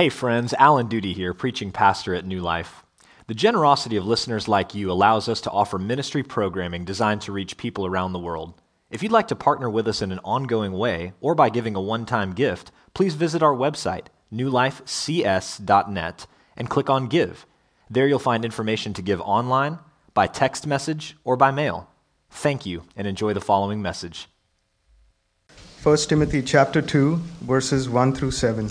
Hey, friends, Alan Duty here, preaching pastor at New Life. The generosity of listeners like you allows us to offer ministry programming designed to reach people around the world. If you'd like to partner with us in an ongoing way or by giving a one time gift, please visit our website, newlifecs.net, and click on Give. There you'll find information to give online, by text message, or by mail. Thank you, and enjoy the following message. 1 Timothy chapter 2 verses 1 through 7.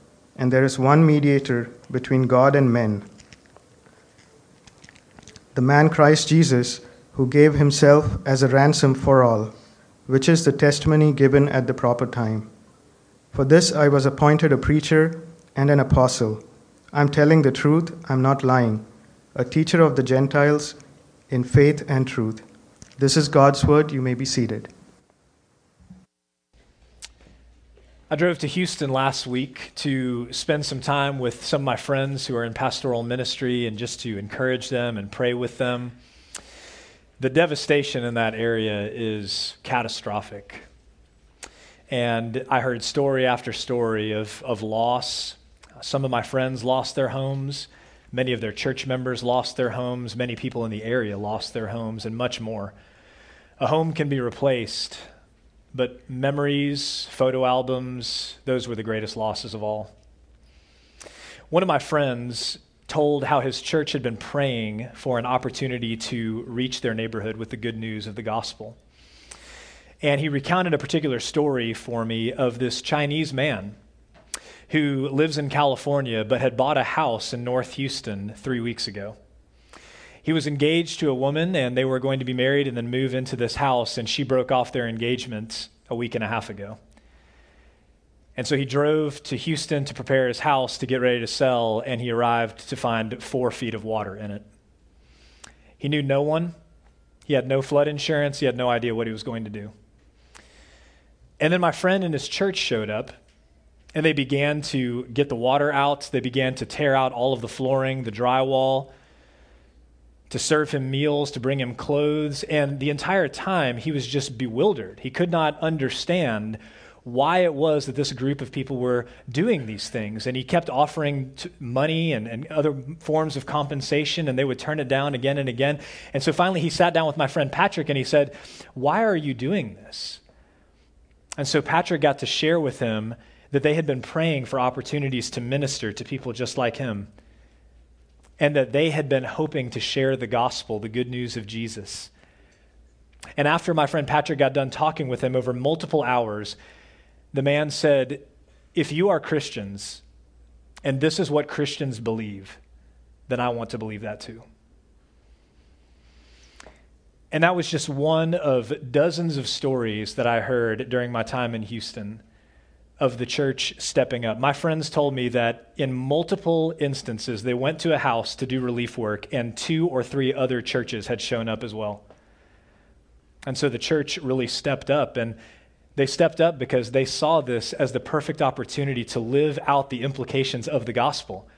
and there is one mediator between God and men, the man Christ Jesus, who gave himself as a ransom for all, which is the testimony given at the proper time. For this I was appointed a preacher and an apostle. I'm telling the truth, I'm not lying, a teacher of the Gentiles in faith and truth. This is God's word. You may be seated. I drove to Houston last week to spend some time with some of my friends who are in pastoral ministry and just to encourage them and pray with them. The devastation in that area is catastrophic. And I heard story after story of, of loss. Some of my friends lost their homes. Many of their church members lost their homes. Many people in the area lost their homes, and much more. A home can be replaced, but memories, photo albums, those were the greatest losses of all. One of my friends told how his church had been praying for an opportunity to reach their neighborhood with the good news of the gospel. And he recounted a particular story for me of this Chinese man who lives in California but had bought a house in North Houston three weeks ago. He was engaged to a woman, and they were going to be married and then move into this house, and she broke off their engagement a week and a half ago. And so he drove to Houston to prepare his house to get ready to sell, and he arrived to find four feet of water in it. He knew no one, he had no flood insurance, he had no idea what he was going to do. And then my friend and his church showed up, and they began to get the water out. They began to tear out all of the flooring, the drywall to serve him meals, to bring him clothes. And the entire time, he was just bewildered. He could not understand why it was that this group of people were doing these things. And he kept offering money and, and other forms of compensation, and they would turn it down again and again. And so finally, he sat down with my friend Patrick and he said, Why are you doing this? And so Patrick got to share with him that they had been praying for opportunities to minister to people just like him and that they had been hoping to share the gospel, the good news of Jesus. And after my friend Patrick got done talking with him over multiple hours, the man said, If you are Christians, and this is what Christians believe, then I want to believe that too. And that was just one of dozens of stories that I heard during my time in Houston of the church stepping up. My friends told me that in multiple instances, they went to a house to do relief work, and two or three other churches had shown up as well. And so the church really stepped up, and they stepped up because they saw this as the perfect opportunity to live out the implications of the gospel.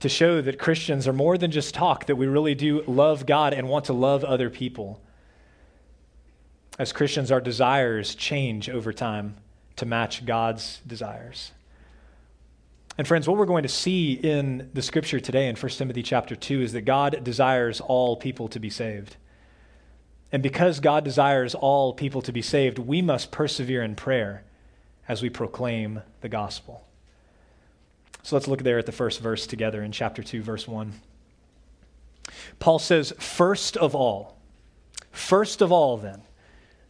To show that Christians are more than just talk, that we really do love God and want to love other people. As Christians, our desires change over time to match God's desires. And friends, what we're going to see in the scripture today in 1 Timothy chapter 2 is that God desires all people to be saved. And because God desires all people to be saved, we must persevere in prayer as we proclaim the gospel. So let's look there at the first verse together in chapter 2, verse 1. Paul says, First of all, first of all, then,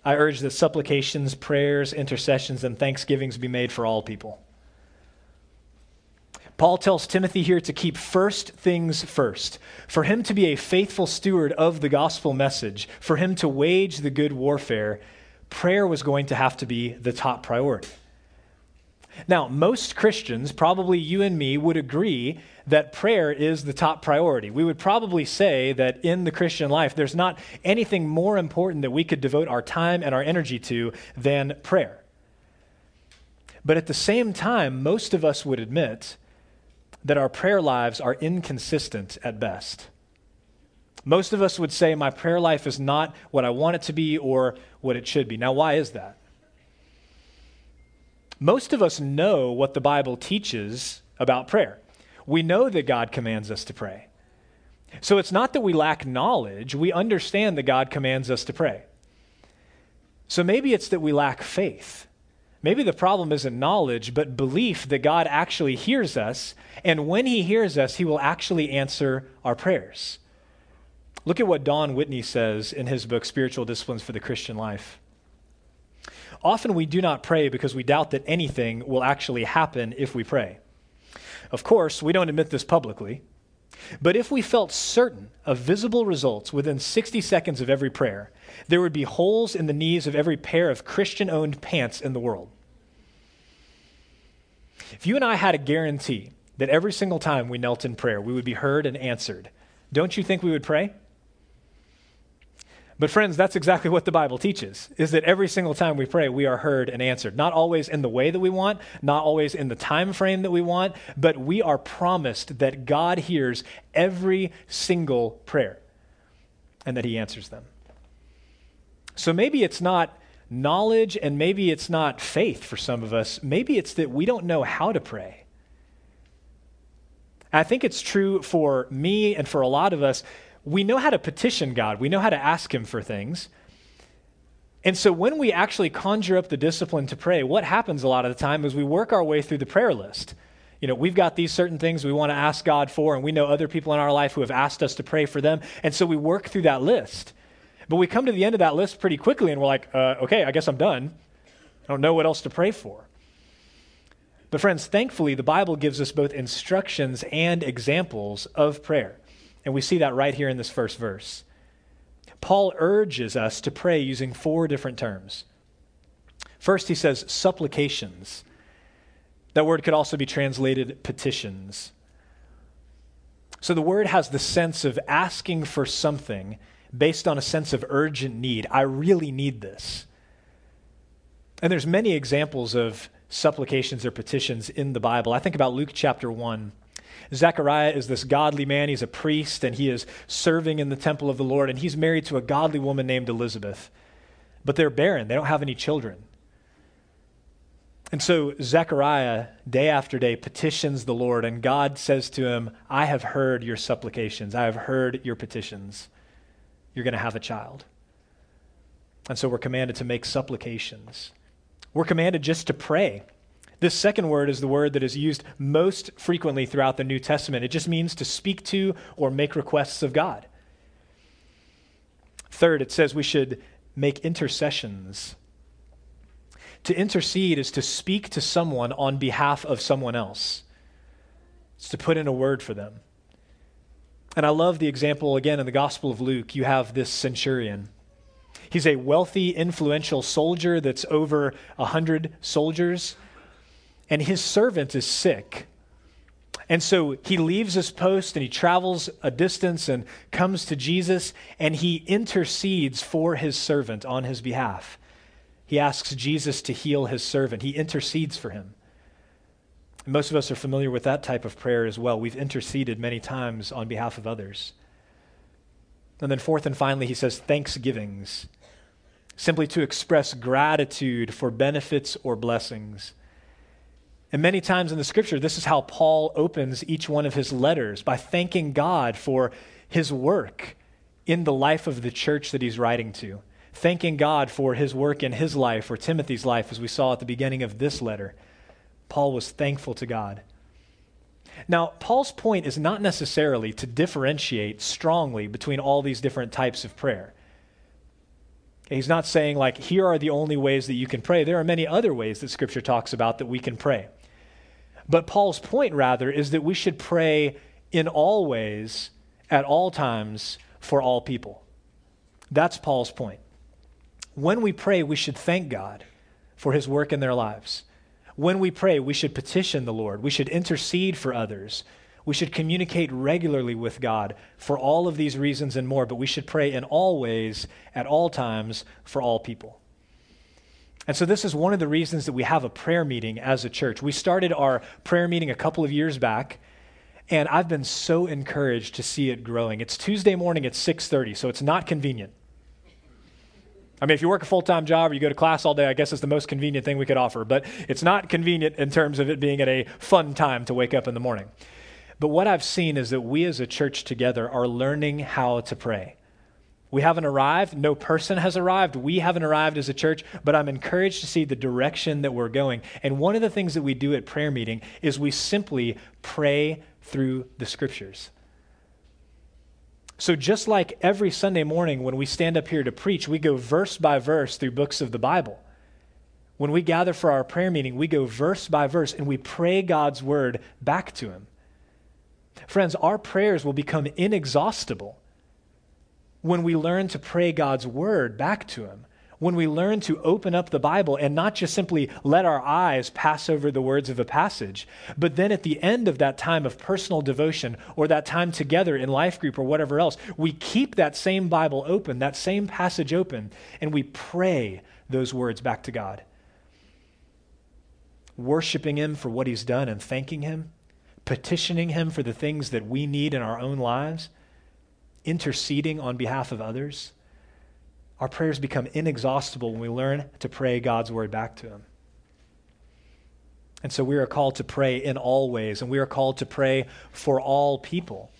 I urge that supplications, prayers, intercessions, and thanksgivings be made for all people. Paul tells Timothy here to keep first things first. For him to be a faithful steward of the gospel message, for him to wage the good warfare, prayer was going to have to be the top priority. Now, most Christians, probably you and me, would agree that prayer is the top priority. We would probably say that in the Christian life, there's not anything more important that we could devote our time and our energy to than prayer. But at the same time, most of us would admit that our prayer lives are inconsistent at best. Most of us would say, My prayer life is not what I want it to be or what it should be. Now, why is that? Most of us know what the Bible teaches about prayer. We know that God commands us to pray. So it's not that we lack knowledge, we understand that God commands us to pray. So maybe it's that we lack faith. Maybe the problem isn't knowledge, but belief that God actually hears us, and when He hears us, He will actually answer our prayers. Look at what Don Whitney says in his book, Spiritual Disciplines for the Christian Life. Often we do not pray because we doubt that anything will actually happen if we pray. Of course, we don't admit this publicly, but if we felt certain of visible results within 60 seconds of every prayer, there would be holes in the knees of every pair of Christian owned pants in the world. If you and I had a guarantee that every single time we knelt in prayer, we would be heard and answered, don't you think we would pray? But friends, that's exactly what the Bible teaches, is that every single time we pray, we are heard and answered. Not always in the way that we want, not always in the time frame that we want, but we are promised that God hears every single prayer and that he answers them. So maybe it's not knowledge and maybe it's not faith for some of us. Maybe it's that we don't know how to pray. I think it's true for me and for a lot of us we know how to petition God, we know how to ask Him for things. And so when we actually conjure up the discipline to pray, what happens a lot of the time is we work our way through the prayer list. You know, we've got these certain things we want to ask God for, and we know other people in our life who have asked us to pray for them. And so we work through that list. But we come to the end of that list pretty quickly, and we're like, uh, okay, I guess I'm done. I don't know what else to pray for. But, friends, thankfully, the Bible gives us both instructions and examples of prayer. And we see that right here in this first verse. Paul urges us to pray using four different terms. First, he says supplications. That word could also be translated petitions. So the word has the sense of asking for something based on a sense of urgent need. I really need this. And there's many examples of supplications or petitions in the Bible. I think about Luke chapter 1 Zechariah is this godly man. He's a priest and he is serving in the temple of the Lord, and he's married to a godly woman named Elizabeth. But they're barren, they don't have any children. And so Zechariah, day after day, petitions the Lord, and God says to him, I have heard your supplications, I have heard your petitions. You're going to have a child. And so we're commanded to make supplications. We're commanded just to pray. This second word is the word that is used most frequently throughout the New Testament. It just means to speak to or make requests of God. Third, it says we should make intercessions. To intercede is to speak to someone on behalf of someone else, it's to put in a word for them. And I love the example again in the Gospel of Luke. You have this centurion. He's a wealthy, influential soldier that's over a hundred soldiers and his servant is sick. And so he leaves his post and he travels a distance and comes to Jesus and he intercedes for his servant on his behalf. He asks Jesus to heal his servant, he intercedes for him. most of us are familiar with that type of prayer as well. We've interceded many times on behalf of others. And then, fourth and finally, he says thanksgivings, simply to express gratitude for benefits or blessings. And many times in the scripture, this is how Paul opens each one of his letters by thanking God for his work in the life of the church that he's writing to. Thanking God for his work in his life or Timothy's life, as we saw at the beginning of this letter. Paul was thankful to God. Now, Paul's point is not necessarily to differentiate strongly between all these different types of prayer. He's not saying, like, here are the only ways that you can pray. There are many other ways that Scripture talks about that we can pray. But Paul's point, rather, is that we should pray in all ways, at all times, for all people. That's Paul's point. When we pray, we should thank God for his work in their lives. When we pray, we should petition the Lord. We should intercede for others. We should communicate regularly with God for all of these reasons and more, but we should pray in all ways, at all times, for all people. And so, this is one of the reasons that we have a prayer meeting as a church. We started our prayer meeting a couple of years back, and I've been so encouraged to see it growing. It's Tuesday morning at 6:30, so it's not convenient. I mean, if you work a full time job or you go to class all day, I guess it's the most convenient thing we could offer, but it's not convenient in terms of it being at a fun time to wake up in the morning. But what I've seen is that we as a church together are learning how to pray. We haven't arrived. No person has arrived. We haven't arrived as a church, but I'm encouraged to see the direction that we're going. And one of the things that we do at prayer meeting is we simply pray through the scriptures. So, just like every Sunday morning when we stand up here to preach, we go verse by verse through books of the Bible. When we gather for our prayer meeting, we go verse by verse and we pray God's word back to Him. Friends, our prayers will become inexhaustible when we learn to pray God's word back to Him. When we learn to open up the Bible and not just simply let our eyes pass over the words of a passage, but then at the end of that time of personal devotion or that time together in life group or whatever else, we keep that same Bible open, that same passage open, and we pray those words back to God. Worshiping Him for what He's done and thanking Him petitioning Him for the things that we need in our own lives, interceding on behalf of others, our prayers become inexhaustible when we learn to pray God's word back to Him. And so we are called to pray in all ways, and we are called to pray for all people.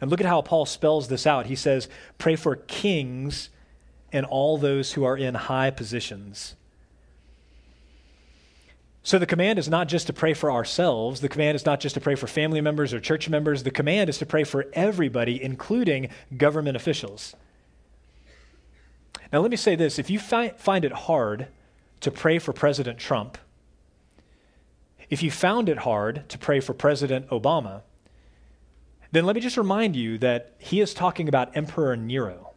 And look at how Paul spells this out. He says, Pray for kings and all those who are in high positions. So the command is not just to pray for ourselves. The command is not just to pray for family members or church members. The command is to pray for everybody, including government officials. Now, let me say this if you fi- find it hard to pray for President Trump, if you found it hard to pray for President Obama, then let me just remind you that he is talking about Emperor Nero.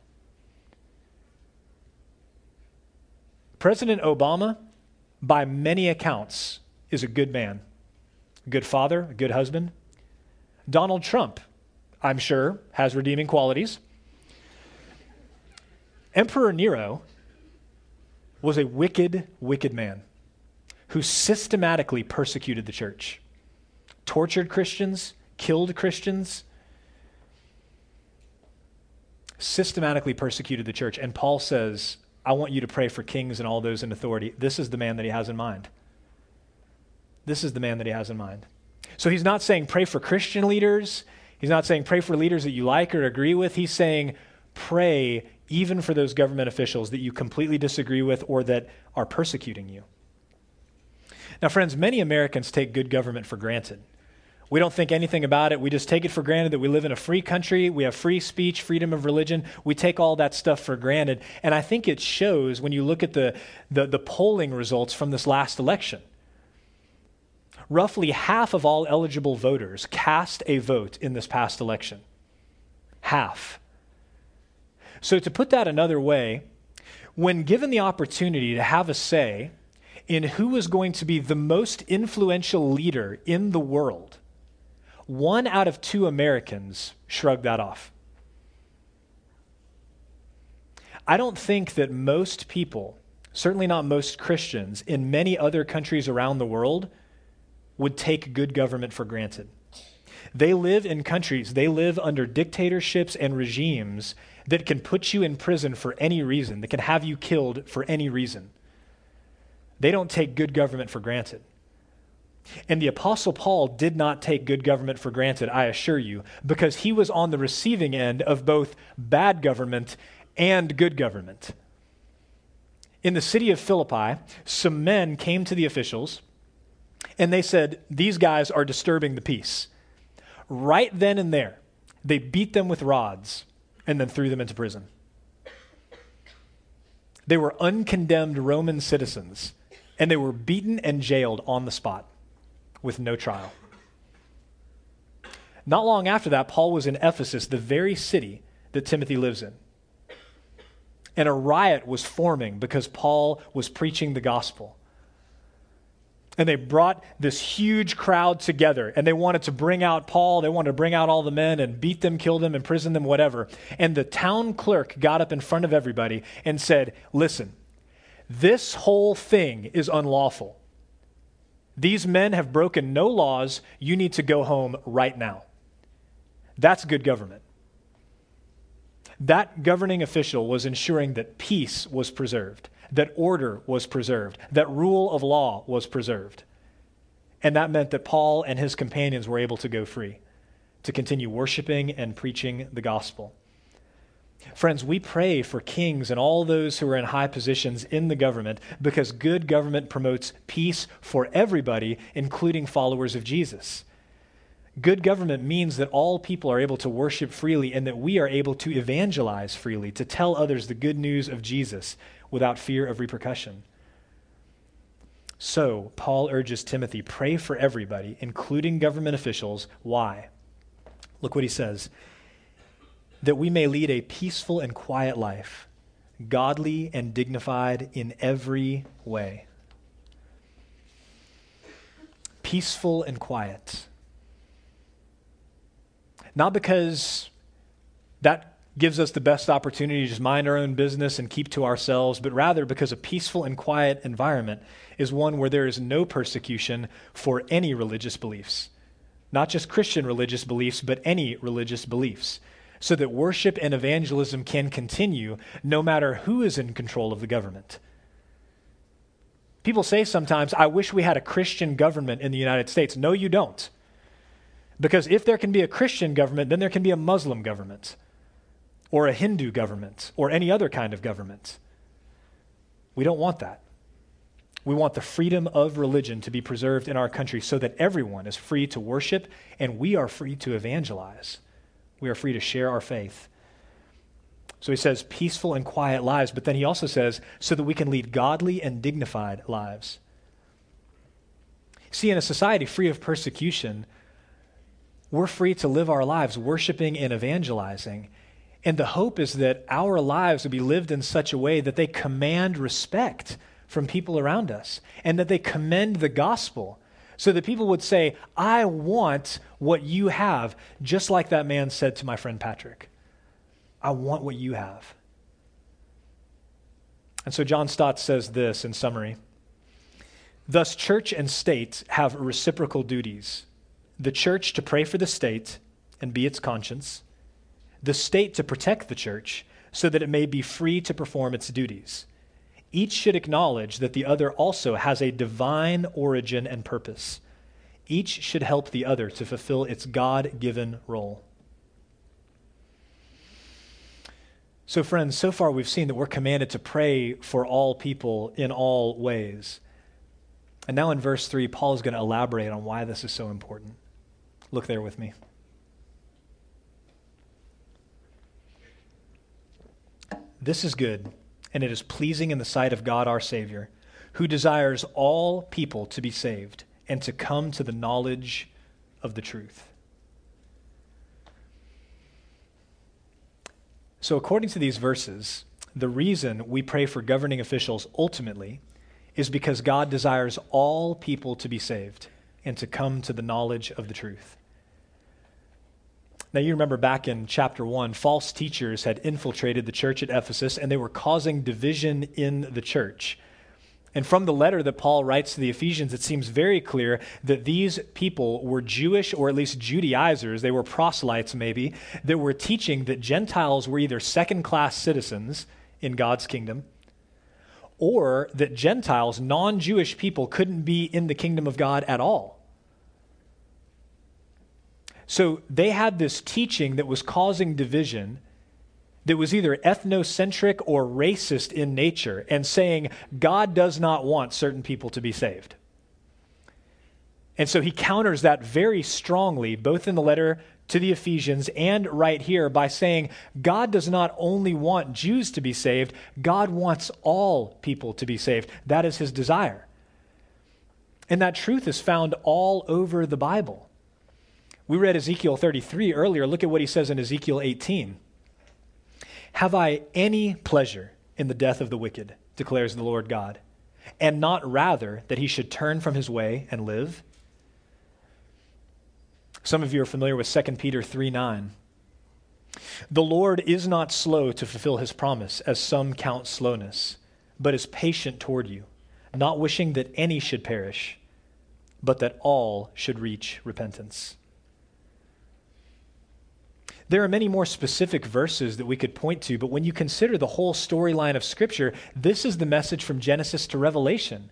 President Obama by many accounts, is a good man, a good father, a good husband. Donald Trump, I'm sure, has redeeming qualities. Emperor Nero was a wicked, wicked man who systematically persecuted the church, tortured Christians, killed Christians, systematically persecuted the church. And Paul says, I want you to pray for kings and all those in authority. This is the man that he has in mind. This is the man that he has in mind. So he's not saying pray for Christian leaders. He's not saying pray for leaders that you like or agree with. He's saying pray even for those government officials that you completely disagree with or that are persecuting you. Now, friends, many Americans take good government for granted. We don't think anything about it. We just take it for granted that we live in a free country. We have free speech, freedom of religion. We take all that stuff for granted. And I think it shows when you look at the, the, the polling results from this last election. Roughly half of all eligible voters cast a vote in this past election. Half. So, to put that another way, when given the opportunity to have a say in who is going to be the most influential leader in the world, one out of two Americans shrugged that off. I don't think that most people, certainly not most Christians, in many other countries around the world, would take good government for granted. They live in countries, they live under dictatorships and regimes that can put you in prison for any reason, that can have you killed for any reason. They don't take good government for granted. And the Apostle Paul did not take good government for granted, I assure you, because he was on the receiving end of both bad government and good government. In the city of Philippi, some men came to the officials and they said, These guys are disturbing the peace. Right then and there, they beat them with rods and then threw them into prison. They were uncondemned Roman citizens, and they were beaten and jailed on the spot with no trial. Not long after that, Paul was in Ephesus, the very city that Timothy lives in. And a riot was forming because Paul was preaching the gospel. And they brought this huge crowd together and they wanted to bring out Paul. They wanted to bring out all the men and beat them, kill them, imprison them, whatever. And the town clerk got up in front of everybody and said, Listen, this whole thing is unlawful. These men have broken no laws. You need to go home right now. That's good government. That governing official was ensuring that peace was preserved that order was preserved, that rule of law was preserved. And that meant that Paul and his companions were able to go free, to continue worshiping and preaching the gospel. Friends, we pray for kings and all those who are in high positions in the government because good government promotes peace for everybody, including followers of Jesus. Good government means that all people are able to worship freely and that we are able to evangelize freely, to tell others the good news of Jesus without fear of repercussion. So, Paul urges Timothy pray for everybody, including government officials. Why? Look what he says that we may lead a peaceful and quiet life, godly and dignified in every way. Peaceful and quiet. Not because that gives us the best opportunity to just mind our own business and keep to ourselves, but rather because a peaceful and quiet environment is one where there is no persecution for any religious beliefs. Not just Christian religious beliefs, but any religious beliefs. So that worship and evangelism can continue no matter who is in control of the government. People say sometimes, I wish we had a Christian government in the United States. No, you don't. Because if there can be a Christian government, then there can be a Muslim government or a Hindu government or any other kind of government. We don't want that. We want the freedom of religion to be preserved in our country so that everyone is free to worship and we are free to evangelize. We are free to share our faith. So he says peaceful and quiet lives, but then he also says so that we can lead godly and dignified lives. See, in a society free of persecution, we're free to live our lives worshiping and evangelizing and the hope is that our lives will be lived in such a way that they command respect from people around us and that they commend the gospel so that people would say, I want what you have, just like that man said to my friend Patrick. I want what you have. And so John Stott says this in summary Thus, church and state have reciprocal duties the church to pray for the state and be its conscience the state to protect the church so that it may be free to perform its duties. Each should acknowledge that the other also has a divine origin and purpose. Each should help the other to fulfill its God given role. So, friends, so far we've seen that we're commanded to pray for all people in all ways. And now in verse 3, Paul is going to elaborate on why this is so important. Look there with me. This is good, and it is pleasing in the sight of God our Savior, who desires all people to be saved and to come to the knowledge of the truth. So, according to these verses, the reason we pray for governing officials ultimately is because God desires all people to be saved and to come to the knowledge of the truth. Now, you remember back in chapter 1, false teachers had infiltrated the church at Ephesus and they were causing division in the church. And from the letter that Paul writes to the Ephesians, it seems very clear that these people were Jewish or at least Judaizers. They were proselytes, maybe, that were teaching that Gentiles were either second class citizens in God's kingdom or that Gentiles, non Jewish people, couldn't be in the kingdom of God at all. So they had this teaching that was causing division that was either ethnocentric or racist in nature and saying God does not want certain people to be saved. And so he counters that very strongly, both in the letter to the Ephesians and right here, by saying God does not only want Jews to be saved, God wants all people to be saved. That is his desire. And that truth is found all over the Bible. We read Ezekiel 33 earlier. Look at what he says in Ezekiel 18. Have I any pleasure in the death of the wicked, declares the Lord God? and not rather that he should turn from his way and live? Some of you are familiar with 2 Peter 3 9. The Lord is not slow to fulfill his promise, as some count slowness, but is patient toward you, not wishing that any should perish, but that all should reach repentance. There are many more specific verses that we could point to, but when you consider the whole storyline of Scripture, this is the message from Genesis to Revelation.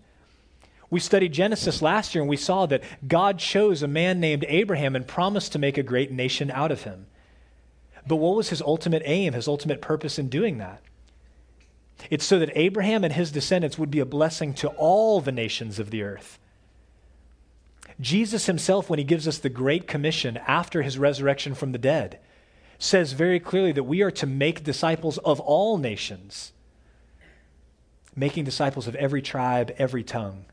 We studied Genesis last year and we saw that God chose a man named Abraham and promised to make a great nation out of him. But what was his ultimate aim, his ultimate purpose in doing that? It's so that Abraham and his descendants would be a blessing to all the nations of the earth. Jesus himself, when he gives us the Great Commission after his resurrection from the dead, says very clearly that we are to make disciples of all nations, making disciples of every tribe, every tongue.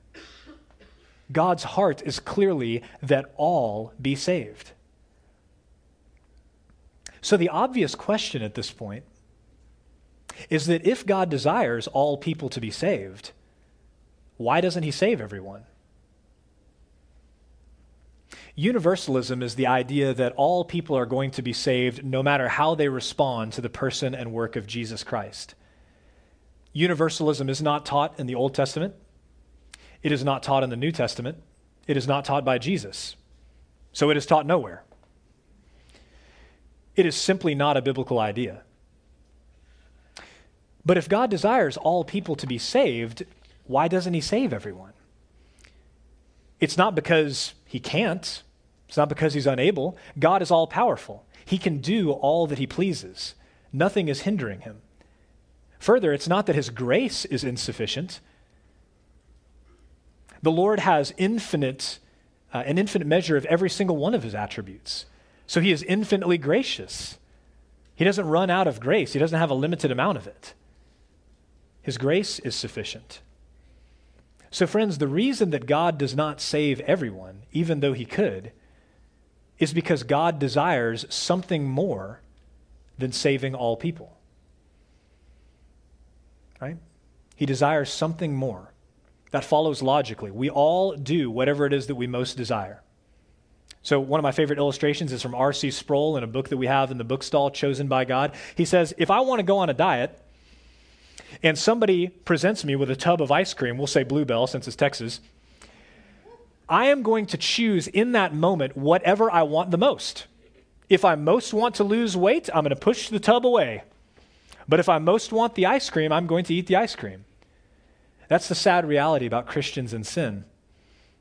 God's heart is clearly that all be saved. So, the obvious question at this point is that if God desires all people to be saved, why doesn't he save everyone? Universalism is the idea that all people are going to be saved no matter how they respond to the person and work of Jesus Christ. Universalism is not taught in the Old Testament. It is not taught in the New Testament. It is not taught by Jesus. So it is taught nowhere. It is simply not a biblical idea. But if God desires all people to be saved, why doesn't He save everyone? It's not because He can't, it's not because he's unable. God is all powerful, he can do all that he pleases, nothing is hindering him. Further, it's not that his grace is insufficient. The Lord has infinite, uh, an infinite measure of every single one of his attributes. So he is infinitely gracious. He doesn't run out of grace, he doesn't have a limited amount of it. His grace is sufficient. So, friends, the reason that God does not save everyone, even though he could, is because God desires something more than saving all people. Right? He desires something more. That follows logically. We all do whatever it is that we most desire. So, one of my favorite illustrations is from R.C. Sproul in a book that we have in the bookstall, Chosen by God. He says, If I want to go on a diet and somebody presents me with a tub of ice cream, we'll say Bluebell since it's Texas, I am going to choose in that moment whatever I want the most. If I most want to lose weight, I'm going to push the tub away. But if I most want the ice cream, I'm going to eat the ice cream. That's the sad reality about Christians and sin.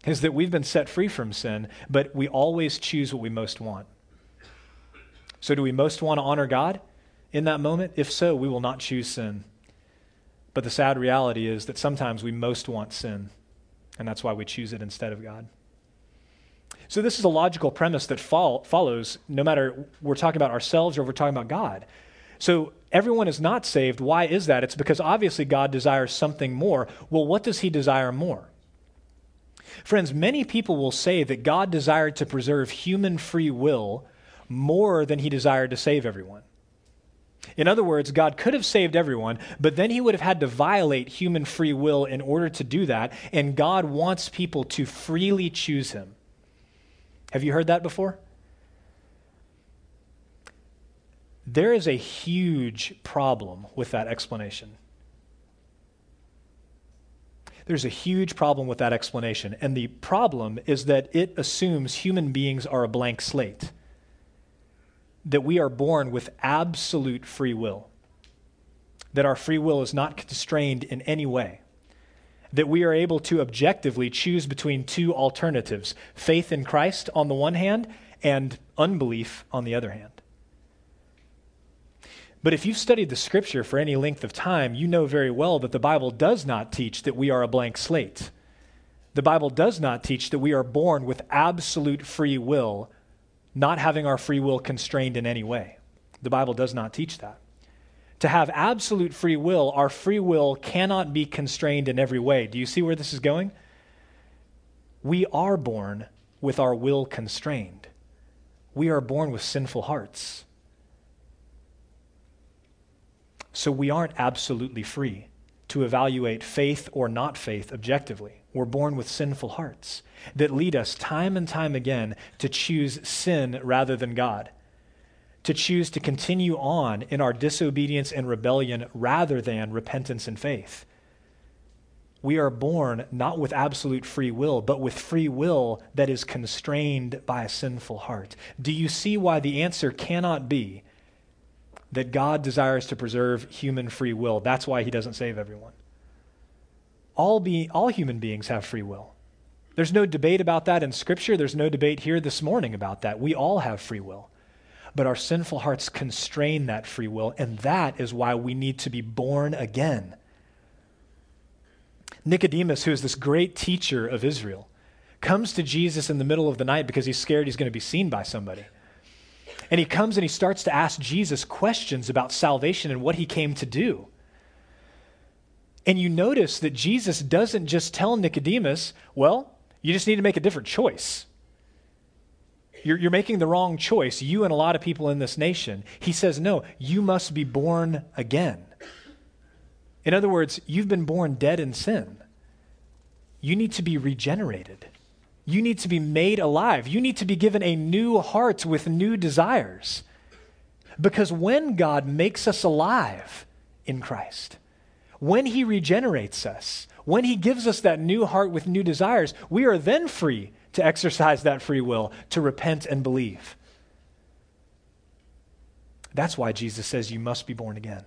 Is that we've been set free from sin, but we always choose what we most want. So, do we most want to honor God in that moment? If so, we will not choose sin. But the sad reality is that sometimes we most want sin and that's why we choose it instead of God. So, this is a logical premise that fol- follows no matter we're talking about ourselves or we're talking about God. So, everyone is not saved. Why is that? It's because obviously God desires something more. Well, what does he desire more? Friends, many people will say that God desired to preserve human free will more than he desired to save everyone. In other words, God could have saved everyone, but then he would have had to violate human free will in order to do that, and God wants people to freely choose him. Have you heard that before? There is a huge problem with that explanation. There's a huge problem with that explanation, and the problem is that it assumes human beings are a blank slate that we are born with absolute free will, that our free will is not constrained in any way, that we are able to objectively choose between two alternatives faith in Christ on the one hand and unbelief on the other hand. But if you've studied the scripture for any length of time, you know very well that the Bible does not teach that we are a blank slate. The Bible does not teach that we are born with absolute free will not having our free will constrained in any way. The Bible does not teach that. To have absolute free will, our free will cannot be constrained in every way. Do you see where this is going? We are born with our will constrained. We are born with sinful hearts. So we aren't absolutely free. to evaluate faith or not faith objectively. We're born with sinful hearts that lead us time and time again to choose sin rather than God, to choose to continue on in our disobedience and rebellion rather than repentance and faith. We are born not with absolute free will, but with free will that is constrained by a sinful heart. Do you see why the answer cannot be that God desires to preserve human free will? That's why he doesn't save everyone. All, be, all human beings have free will. There's no debate about that in Scripture. There's no debate here this morning about that. We all have free will. But our sinful hearts constrain that free will, and that is why we need to be born again. Nicodemus, who is this great teacher of Israel, comes to Jesus in the middle of the night because he's scared he's going to be seen by somebody. And he comes and he starts to ask Jesus questions about salvation and what he came to do. And you notice that Jesus doesn't just tell Nicodemus, well, you just need to make a different choice. You're, you're, making the wrong choice, you and a lot of people in this nation. He says, no, you must be born again. In other words, you've been born dead in sin. You need to be regenerated. You need to be made alive. You need to be given a new heart with new desires. Because when God makes us alive in Christ, when He regenerates us, when He gives us that new heart with new desires, we are then free to exercise that free will, to repent and believe. That's why Jesus says you must be born again.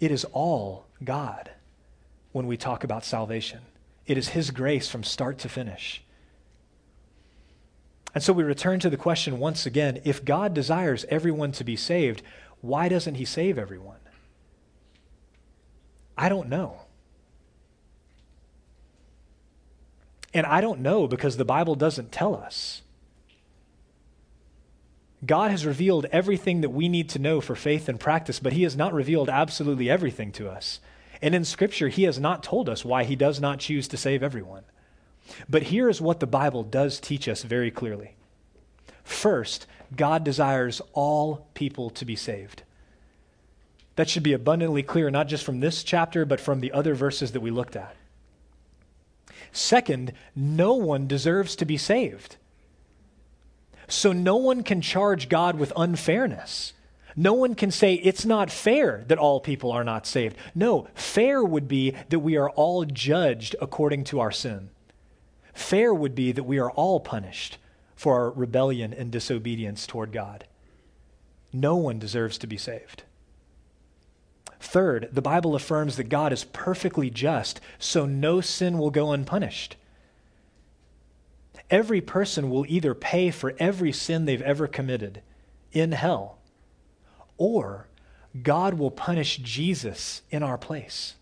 It is all God when we talk about salvation. It is His grace from start to finish. And so we return to the question once again if God desires everyone to be saved, why doesn't He save everyone? I don't know. And I don't know because the Bible doesn't tell us. God has revealed everything that we need to know for faith and practice, but He has not revealed absolutely everything to us. And in Scripture, He has not told us why He does not choose to save everyone. But here is what the Bible does teach us very clearly. First, God desires all people to be saved. That should be abundantly clear, not just from this chapter, but from the other verses that we looked at. Second, no one deserves to be saved. So no one can charge God with unfairness. No one can say it's not fair that all people are not saved. No, fair would be that we are all judged according to our sin. Fair would be that we are all punished for our rebellion and disobedience toward God. No one deserves to be saved. Third, the Bible affirms that God is perfectly just, so no sin will go unpunished every person will either pay for every sin they've ever committed in hell, or God will punish Jesus in our place.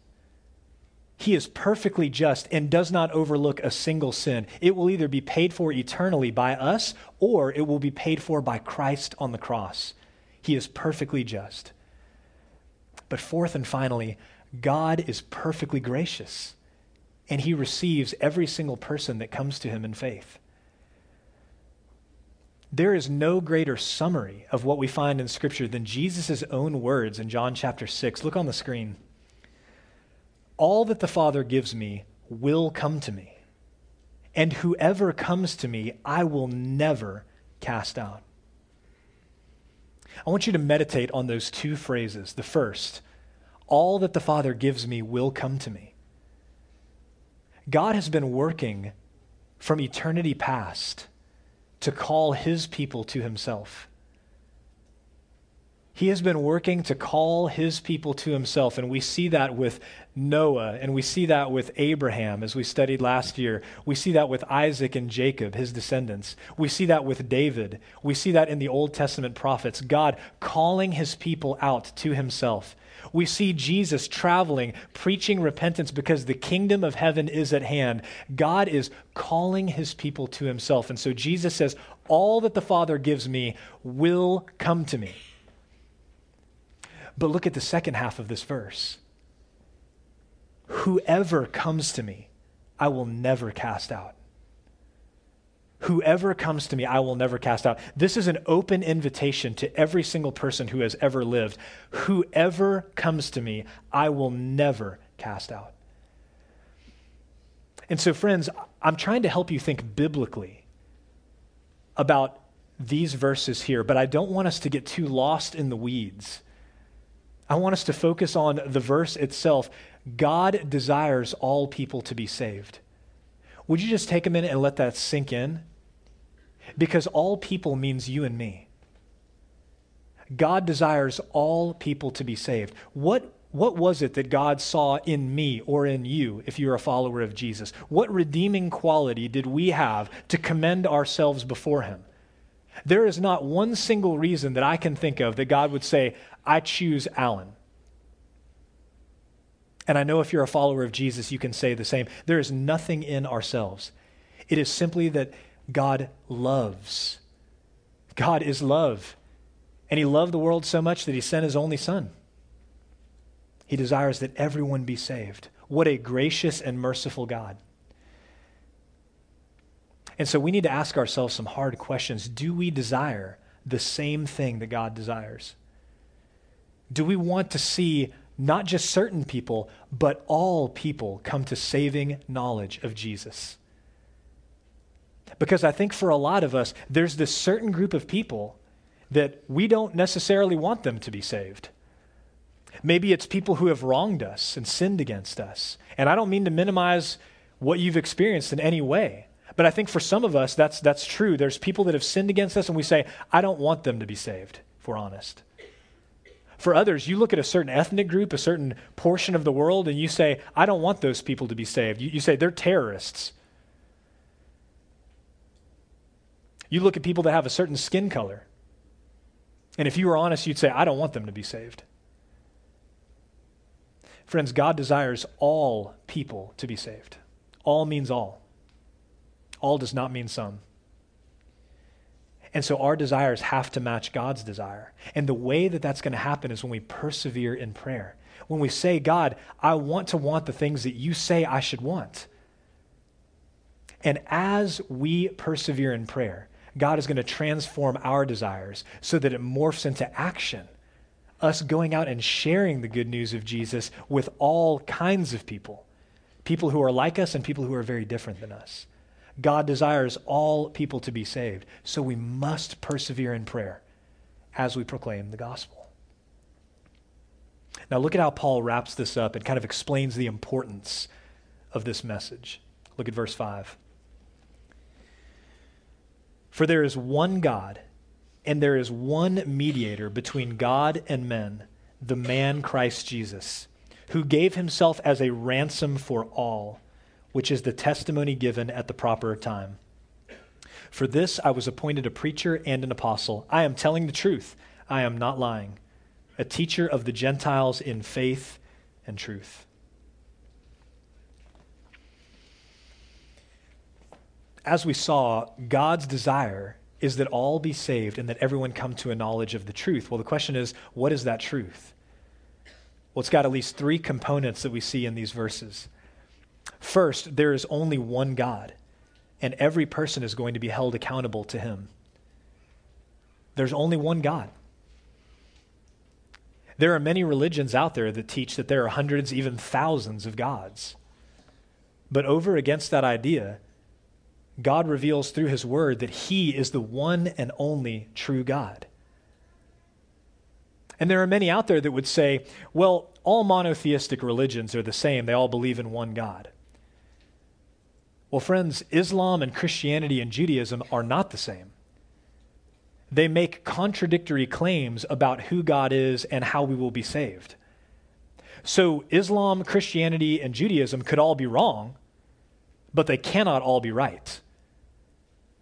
He is perfectly just and does not overlook a single sin. It will either be paid for eternally by us or it will be paid for by Christ on the cross. He is perfectly just. But fourth and finally, God is perfectly gracious and he receives every single person that comes to him in faith. There is no greater summary of what we find in Scripture than Jesus' own words in John chapter 6. Look on the screen. All that the Father gives me will come to me, and whoever comes to me, I will never cast out. I want you to meditate on those two phrases. The first, all that the Father gives me will come to me. God has been working from eternity past to call his people to himself. He has been working to call his people to himself, and we see that with Noah, and we see that with Abraham, as we studied last year. We see that with Isaac and Jacob, his descendants. We see that with David. We see that in the Old Testament prophets. God calling his people out to himself. We see Jesus traveling, preaching repentance because the kingdom of heaven is at hand. God is calling his people to himself. And so Jesus says, All that the Father gives me will come to me. But look at the second half of this verse. Whoever comes to me, I will never cast out. Whoever comes to me, I will never cast out. This is an open invitation to every single person who has ever lived. Whoever comes to me, I will never cast out. And so, friends, I'm trying to help you think biblically about these verses here, but I don't want us to get too lost in the weeds. I want us to focus on the verse itself. God desires all people to be saved. Would you just take a minute and let that sink in? Because all people means you and me. God desires all people to be saved. What, what was it that God saw in me or in you if you're a follower of Jesus? What redeeming quality did we have to commend ourselves before Him? There is not one single reason that I can think of that God would say, I choose Alan. And I know if you're a follower of Jesus, you can say the same. There is nothing in ourselves. It is simply that God loves. God is love. And He loved the world so much that He sent His only Son. He desires that everyone be saved. What a gracious and merciful God. And so we need to ask ourselves some hard questions. Do we desire the same thing that God desires? Do we want to see not just certain people, but all people come to saving knowledge of Jesus? Because I think for a lot of us, there's this certain group of people that we don't necessarily want them to be saved. Maybe it's people who have wronged us and sinned against us. And I don't mean to minimize what you've experienced in any way. But I think for some of us, that's, that's true. There's people that have sinned against us, and we say, I don't want them to be saved, if we're honest. For others, you look at a certain ethnic group, a certain portion of the world, and you say, I don't want those people to be saved. You, you say, they're terrorists. You look at people that have a certain skin color. And if you were honest, you'd say, I don't want them to be saved. Friends, God desires all people to be saved. All means all, all does not mean some. And so our desires have to match God's desire. And the way that that's going to happen is when we persevere in prayer. When we say, God, I want to want the things that you say I should want. And as we persevere in prayer, God is going to transform our desires so that it morphs into action. Us going out and sharing the good news of Jesus with all kinds of people people who are like us and people who are very different than us. God desires all people to be saved, so we must persevere in prayer as we proclaim the gospel. Now, look at how Paul wraps this up and kind of explains the importance of this message. Look at verse 5. For there is one God, and there is one mediator between God and men, the man Christ Jesus, who gave himself as a ransom for all, which is the testimony given at the proper time. For this I was appointed a preacher and an apostle. I am telling the truth, I am not lying, a teacher of the Gentiles in faith and truth. as we saw, God's desire is that all be saved and that everyone come to a knowledge of the truth. Well, the question is, what is that truth? Well, it's got at least three components that we see in these verses. First, there is only one God, and every person is going to be held accountable to him. There's only one God. There are many religions out there that teach that there are hundreds, even thousands of gods. But over against that idea, God reveals through his word that he is the one and only true God. And there are many out there that would say, well, all monotheistic religions are the same. They all believe in one God. Well, friends, Islam and Christianity and Judaism are not the same. They make contradictory claims about who God is and how we will be saved. So, Islam, Christianity, and Judaism could all be wrong, but they cannot all be right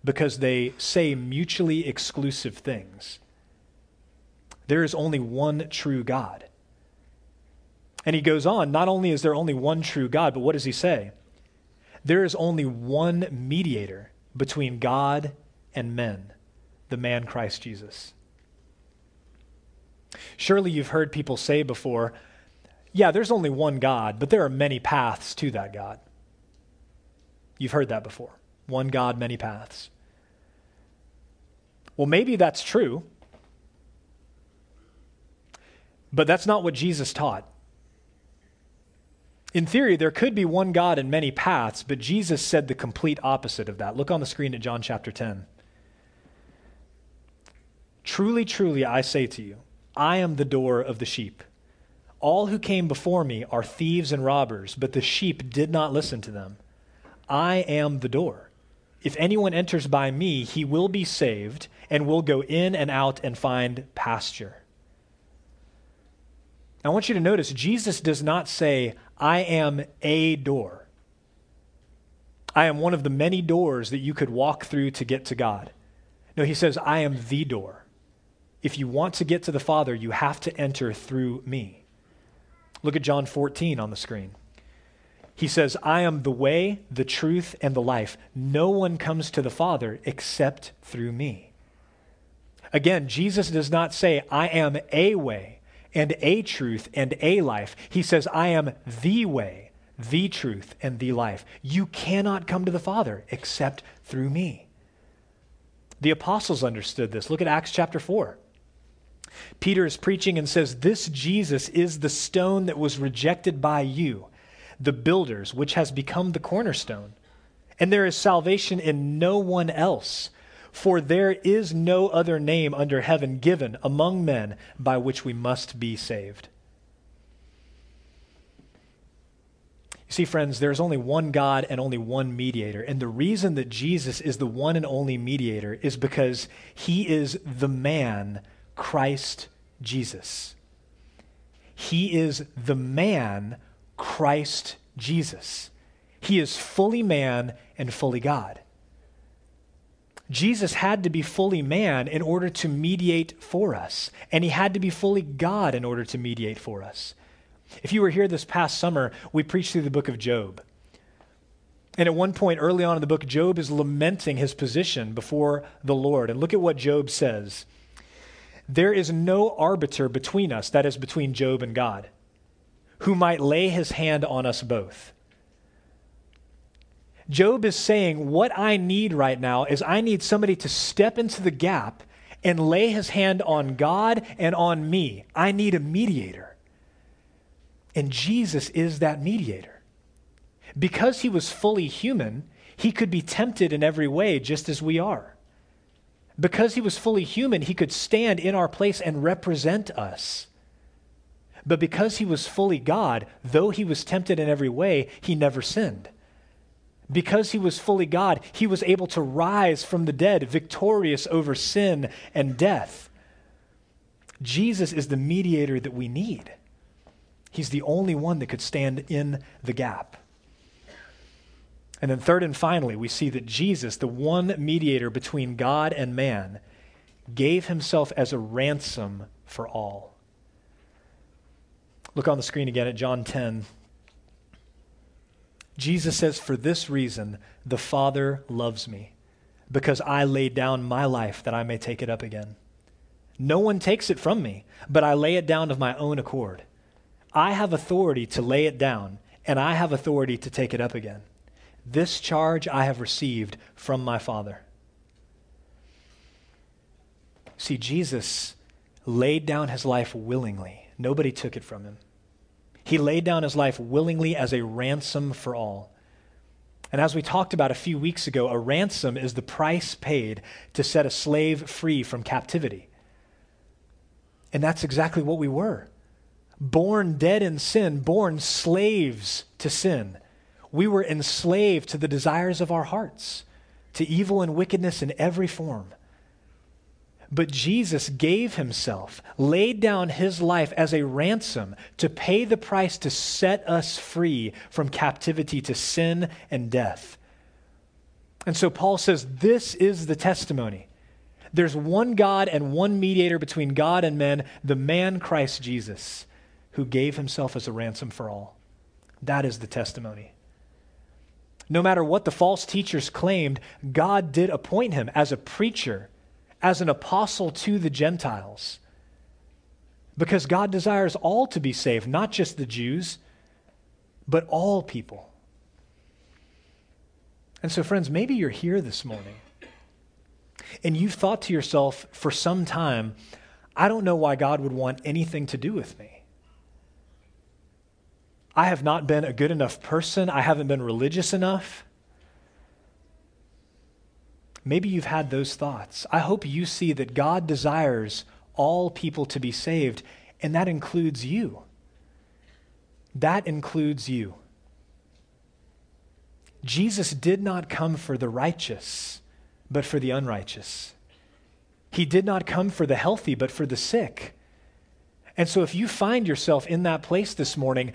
because they say mutually exclusive things. There is only one true God. And he goes on, not only is there only one true God, but what does he say? There is only one mediator between God and men, the man Christ Jesus. Surely you've heard people say before, yeah, there's only one God, but there are many paths to that God. You've heard that before. One God, many paths. Well, maybe that's true, but that's not what Jesus taught. In theory, there could be one God and many paths, but Jesus said the complete opposite of that. Look on the screen at John chapter 10. Truly, truly, I say to you, I am the door of the sheep. All who came before me are thieves and robbers, but the sheep did not listen to them. I am the door. If anyone enters by me, he will be saved and will go in and out and find pasture. I want you to notice Jesus does not say, I am a door. I am one of the many doors that you could walk through to get to God. No, he says, I am the door. If you want to get to the Father, you have to enter through me. Look at John 14 on the screen. He says, I am the way, the truth, and the life. No one comes to the Father except through me. Again, Jesus does not say, I am a way and a truth and a life. He says, I am the way, the truth, and the life. You cannot come to the Father except through me. The apostles understood this. Look at Acts chapter 4. Peter is preaching and says, This Jesus is the stone that was rejected by you, the builders, which has become the cornerstone. And there is salvation in no one else, for there is no other name under heaven given among men by which we must be saved. You see, friends, there's only one God and only one mediator. And the reason that Jesus is the one and only mediator is because he is the man Christ Jesus. He is the man, Christ Jesus. He is fully man and fully God. Jesus had to be fully man in order to mediate for us, and he had to be fully God in order to mediate for us. If you were here this past summer, we preached through the book of Job. And at one point early on in the book, Job is lamenting his position before the Lord. And look at what Job says there is no arbiter between us, that is, between Job and God, who might lay his hand on us both. Job is saying, What I need right now is I need somebody to step into the gap and lay his hand on God and on me. I need a mediator. And Jesus is that mediator. Because he was fully human, he could be tempted in every way, just as we are. Because he was fully human, he could stand in our place and represent us. But because he was fully God, though he was tempted in every way, he never sinned. Because he was fully God, he was able to rise from the dead, victorious over sin and death. Jesus is the mediator that we need. He's the only one that could stand in the gap. And then, third and finally, we see that Jesus, the one mediator between God and man, gave himself as a ransom for all. Look on the screen again at John 10. Jesus says, For this reason, the Father loves me, because I laid down my life that I may take it up again. No one takes it from me, but I lay it down of my own accord. I have authority to lay it down, and I have authority to take it up again. This charge I have received from my Father. See, Jesus laid down his life willingly. Nobody took it from him. He laid down his life willingly as a ransom for all. And as we talked about a few weeks ago, a ransom is the price paid to set a slave free from captivity. And that's exactly what we were born dead in sin, born slaves to sin we were enslaved to the desires of our hearts, to evil and wickedness in every form. But Jesus gave himself, laid down his life as a ransom to pay the price to set us free from captivity to sin and death. And so Paul says, This is the testimony. There's one God and one mediator between God and men, the man Christ Jesus, who gave himself as a ransom for all. That is the testimony. No matter what the false teachers claimed, God did appoint him as a preacher, as an apostle to the Gentiles. Because God desires all to be saved, not just the Jews, but all people. And so, friends, maybe you're here this morning And you've thought to yourself for some time, I don't know why God would want anything to do with me. I have not been a good enough person. I haven't been religious enough. Maybe you've had those thoughts. I hope you see that God desires all people to be saved, and that includes you. That includes you. Jesus did not come for the righteous, but for the unrighteous. He did not come for the healthy, but for the sick. And so if you find yourself in that place this morning,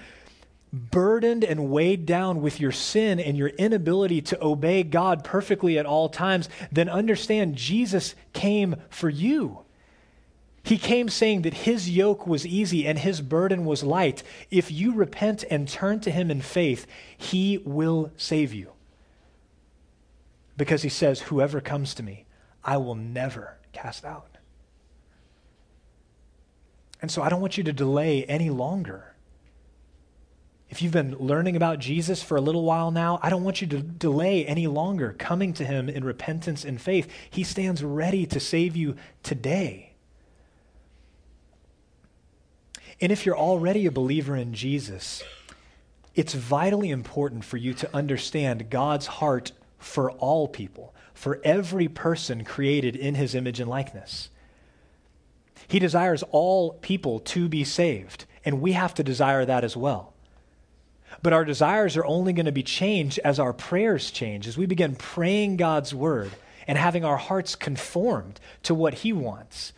burdened and weighed down with your sin and your inability to obey God perfectly at all times, then understand Jesus came for you. He came saying that his yoke was easy and his burden was light. If you repent and turn to him in faith, he will save you. Because he says, Whoever comes to me, I will never cast out. And so I don't want you to delay any longer. If you've been learning about Jesus for a little while now, I don't want you to delay any longer coming to him in repentance and faith. He stands ready to save you today. And if you're already a believer in Jesus, it's vitally important for you to understand God's heart for all people, for every person created in his image and likeness. He desires all people to be saved, and we have to desire that as well. But our desires are only going to be changed as our prayers change, as we begin praying God's word and having our hearts conformed to what He wants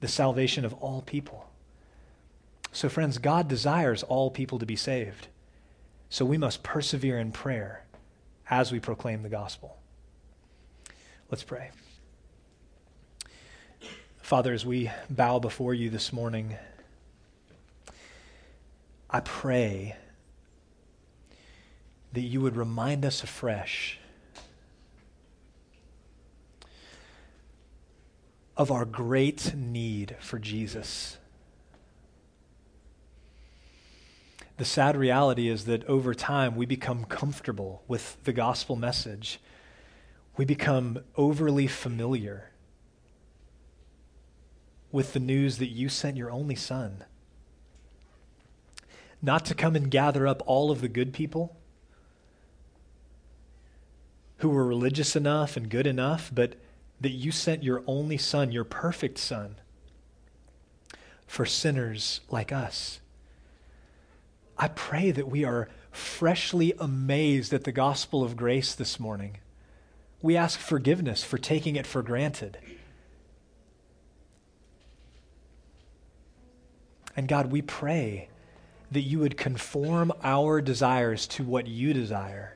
the salvation of all people. So, friends, God desires all people to be saved. So we must persevere in prayer as we proclaim the gospel. Let's pray. Father, as we bow before you this morning, I pray that you would remind us afresh of our great need for Jesus. The sad reality is that over time we become comfortable with the gospel message. We become overly familiar with the news that you sent your only son. Not to come and gather up all of the good people who were religious enough and good enough, but that you sent your only son, your perfect son, for sinners like us. I pray that we are freshly amazed at the gospel of grace this morning. We ask forgiveness for taking it for granted. And God, we pray that you would conform our desires to what you desire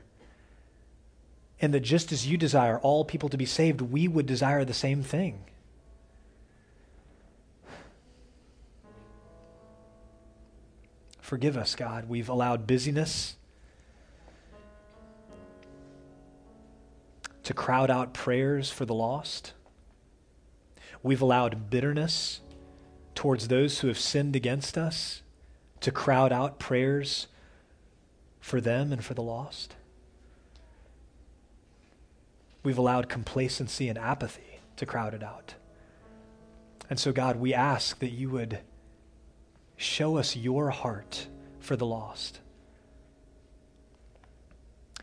and that just as you desire all people to be saved, we would desire the same thing. Forgive us, God. We've allowed busyness to crowd out prayers for the lost. We've allowed bitterness towards those who have sinned against us to crowd out prayers for them and for the lost. We've allowed complacency and apathy to crowd it out. And so, God, we ask that you would show us your heart for the lost.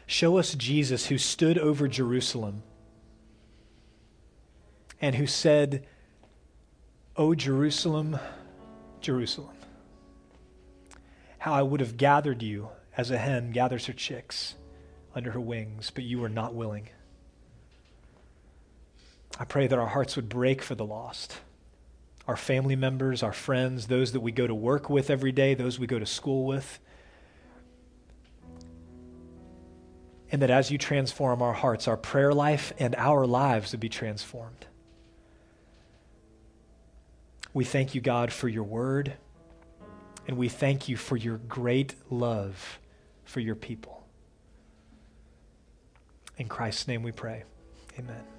Show us Jesus who stood over Jerusalem and who said, O Jerusalem, Jerusalem, how I would have gathered you as a hen gathers her chicks under her wings, but you were not willing. I pray that our hearts would break for the lost. Our family members, our friends, those that we go to work with every day, those we go to school with. And that as you transform our hearts, our prayer life and our lives would be transformed. We thank you, God, for your word, and we thank you for your great love for your people. In Christ's name we pray. Amen.